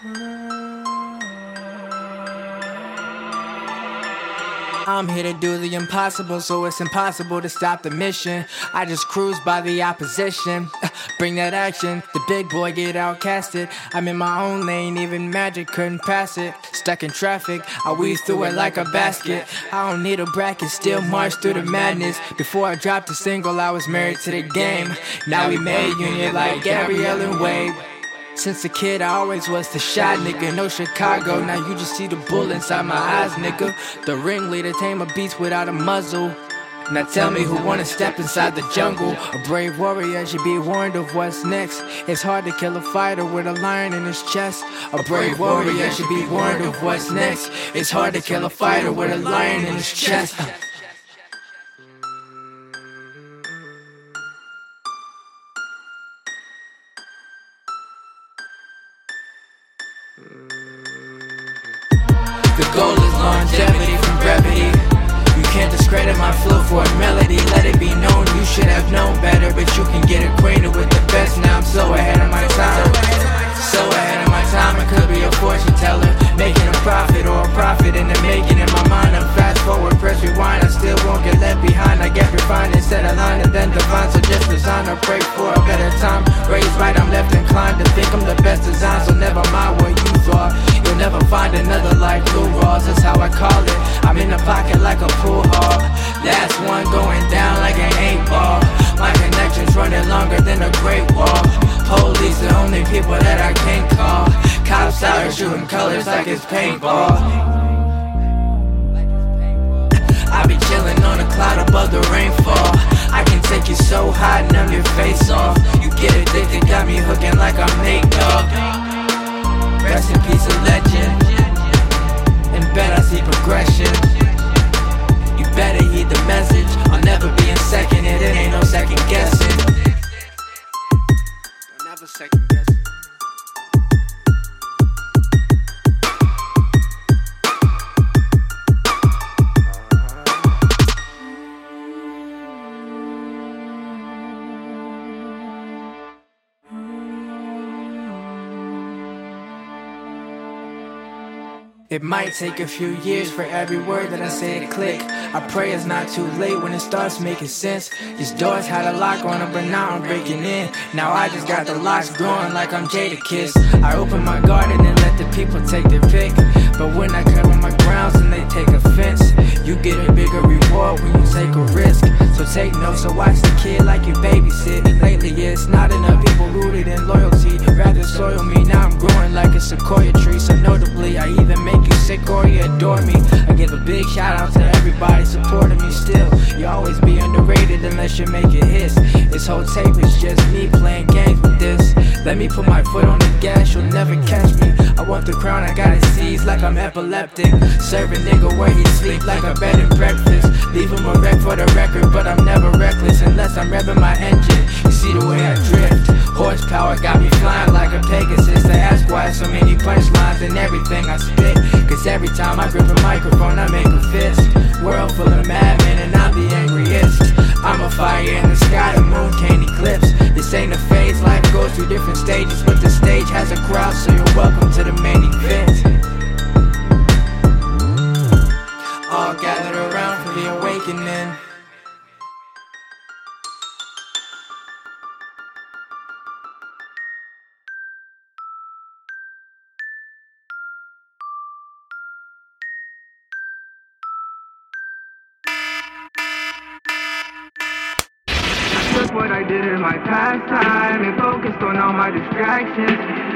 I'm here to do the impossible, so it's impossible to stop the mission. I just cruise by the opposition. Bring that action, the big boy get outcasted. I'm in my own lane, even magic couldn't pass it. Stuck in traffic, I weave through it like a basket. I don't need a bracket, still march through the madness. Before I dropped a single, I was married to the game. Now we made union like Gabrielle and Wade. Since a kid, I always was the shy nigga. No Chicago, now you just see the bull inside my eyes, nigga. The ringleader tame a beast without a muzzle. Now tell me who wanna step inside the jungle. A brave warrior should be warned of what's next. It's hard to kill a fighter with a lion in his chest. A brave warrior should be warned of what's next. It's hard to kill a fighter with a lion in his chest. The goal is longevity from brevity. You can't discredit my flow for a melody. Let it be known you should have known better, but you can get acquainted with the best. Now I'm so ahead of my time. So ahead of my time, I could be a fortune teller, making a profit or a prophet in the making. In my mind, I'm fast forward, press rewind. I still won't get left behind. I get refined instead of line and then divine. So just resign or pray for a better time. Raised right, I'm left inclined to think I'm the best design. So never mind You'll never find another like Lou Rawls. That's how I call it. I'm in the pocket like a pool hall. Last one going down like an eight ball. My connections running longer than a great wall. Police the only people that I can't call. Cops out here shooting colors like it's paintball. It might take a few years for every word that I say to click. I pray it's not too late when it starts making sense. These doors had a lock on them, but now I'm breaking in. Now I just got the locks growing like I'm Jadakiss. I open my garden and let the people take their pick. But when I cover my grounds and they take offense, you get a bigger reward when you take a risk. So take notes, so watch the kid like you babysit. Lately, it's not enough people rooted in loyalty. Rather soil me, now I'm growing like a sequoia tree. So notably, I either make you sick or you adore me. I give a big shout out to everybody supporting me still. You always be underrated unless you make it hits. This whole tape is just me playing games with this. Let me put my foot on the gas, you'll never catch me. I want the crown, I got it seized like I'm epileptic. Serve a nigga where he sleep like a bed and breakfast. Leave him and everything I spit. Cause every time I grip a microphone, I make a fist. World full of madmen, and I'm the angriest. I'm a fire in the sky, the moon can't eclipse. This ain't a phase, life goes through different stages, but the stage has a crowd, so you're welcome to the main what I did in my pastime and focused on all my distractions.